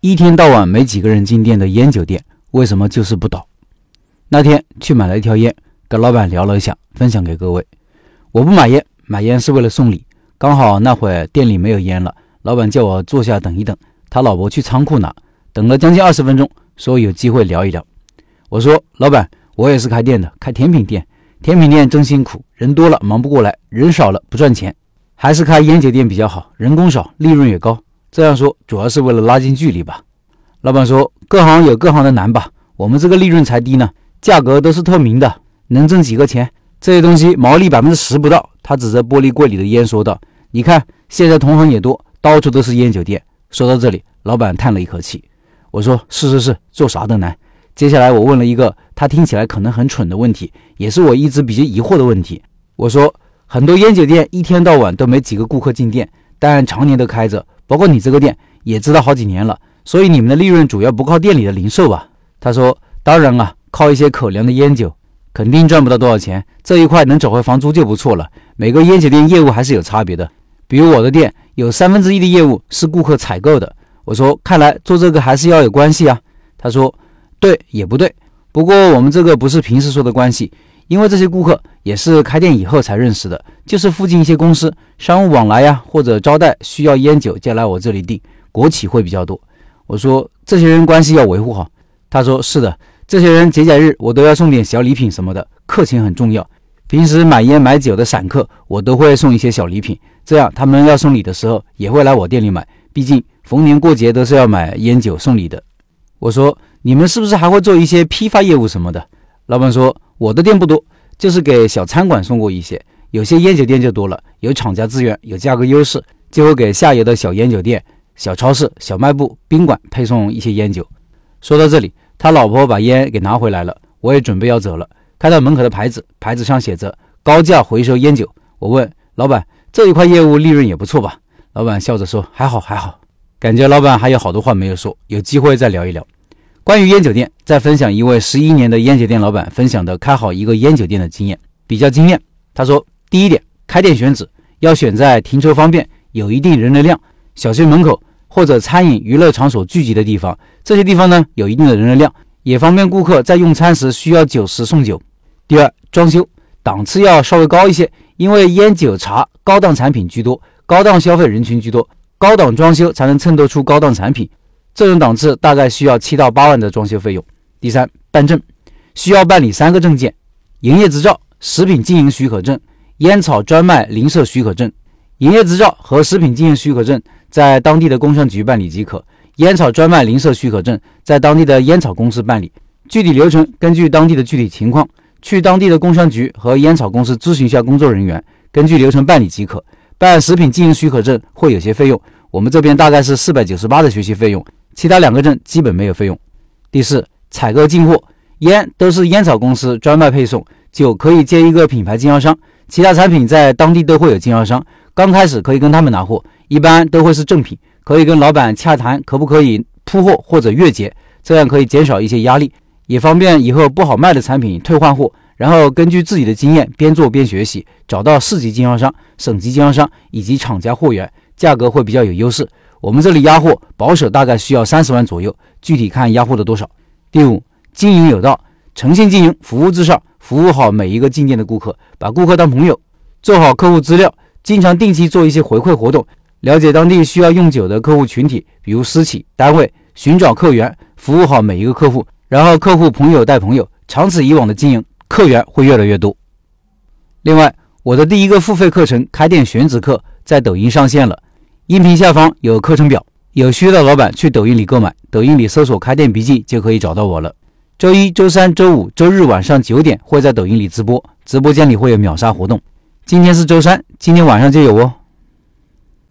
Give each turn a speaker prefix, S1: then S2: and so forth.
S1: 一天到晚没几个人进店的烟酒店，为什么就是不倒？那天去买了一条烟，跟老板聊了一下，分享给各位。我不买烟，买烟是为了送礼。刚好那会店里没有烟了，老板叫我坐下等一等，他老婆去仓库拿。等了将近二十分钟，说有机会聊一聊。我说：“老板，我也是开店的，开甜品店。甜品店真辛苦，人多了忙不过来，人少了不赚钱，还是开烟酒店比较好，人工少，利润也高。”这样说主要是为了拉近距离吧。老板说：“各行有各行的难吧，我们这个利润才低呢，价格都是透明的，能挣几个钱？这些东西毛利百分之十不到。”他指着玻璃柜里的烟说道：“你看，现在同行也多，到处都是烟酒店。”说到这里，老板叹了一口气。我说：“是是是，做啥都难。”接下来我问了一个他听起来可能很蠢的问题，也是我一直比较疑惑的问题。我说：“很多烟酒店一天到晚都没几个顾客进店，但常年都开着。”包括你这个店也知道好几年了，所以你们的利润主要不靠店里的零售吧？他说：“当然啊，靠一些口粮的烟酒，肯定赚不到多少钱。这一块能找回房租就不错了。每个烟酒店业务还是有差别的，比如我的店有三分之一的业务是顾客采购的。”我说：“看来做这个还是要有关系啊。”他说：“对，也不对。不过我们这个不是平时说的关系。”因为这些顾客也是开店以后才认识的，就是附近一些公司商务往来呀，或者招待需要烟酒，就来我这里订。国企会比较多。我说这些人关系要维护好。他说是的，这些人节假日我都要送点小礼品什么的，客情很重要。平时买烟买酒的散客，我都会送一些小礼品，这样他们要送礼的时候也会来我店里买。毕竟逢年过节都是要买烟酒送礼的。我说你们是不是还会做一些批发业务什么的？老板说。我的店不多，就是给小餐馆送过一些。有些烟酒店就多了，有厂家资源，有价格优势，就会给下游的小烟酒店、小超市、小卖部、宾馆配送一些烟酒。说到这里，他老婆把烟给拿回来了，我也准备要走了。看到门口的牌子，牌子上写着“高价回收烟酒”。我问老板：“这一块业务利润也不错吧？”老板笑着说：“还好，还好。”感觉老板还有好多话没有说，有机会再聊一聊。关于烟酒店，再分享一位十一年的烟酒店老板分享的开好一个烟酒店的经验，比较惊艳。他说：第一点，开店选址要选在停车方便、有一定人流量、小区门口或者餐饮娱乐场所聚集的地方。这些地方呢，有一定的人流量，也方便顾客在用餐时需要酒时送酒。第二，装修档次要稍微高一些，因为烟酒茶高档产品居多，高档消费人群居多，高档装修才能衬托出高档产品。这种档次大概需要七到八万的装修费用。第三，办证需要办理三个证件：营业执照、食品经营许可证、烟草专卖零售许可证。营业执照和食品经营许可证在当地的工商局办理即可；烟草专卖零售许可证在当地的烟草公司办理。具体流程根据当地的具体情况，去当地的工商局和烟草公司咨询一下工作人员，根据流程办理即可。办食品经营许可证会有些费用，我们这边大概是四百九十八的学习费用。其他两个证基本没有费用。第四，采购进货，烟都是烟草公司专卖配送，酒可以接一个品牌经销商，其他产品在当地都会有经销商。刚开始可以跟他们拿货，一般都会是正品，可以跟老板洽谈可不可以铺货或者月结，这样可以减少一些压力，也方便以后不好卖的产品退换货。然后根据自己的经验边做边学习，找到市级经销商、省级经销商以及厂家货源，价格会比较有优势。我们这里压货保守大概需要三十万左右，具体看压货的多少。第五，经营有道，诚信经营，服务至上，服务好每一个进店的顾客，把顾客当朋友，做好客户资料，经常定期做一些回馈活动，了解当地需要用酒的客户群体，比如私企单位，寻找客源，服务好每一个客户，然后客户朋友带朋友，长此以往的经营，客源会越来越多。另外，我的第一个付费课程开店选址课在抖音上线了。音频下方有课程表，有需要的老板去抖音里购买，抖音里搜索“开店笔记”就可以找到我了。周一周三周五周日晚上九点会在抖音里直播，直播间里会有秒杀活动。今天是周三，今天晚上就有哦。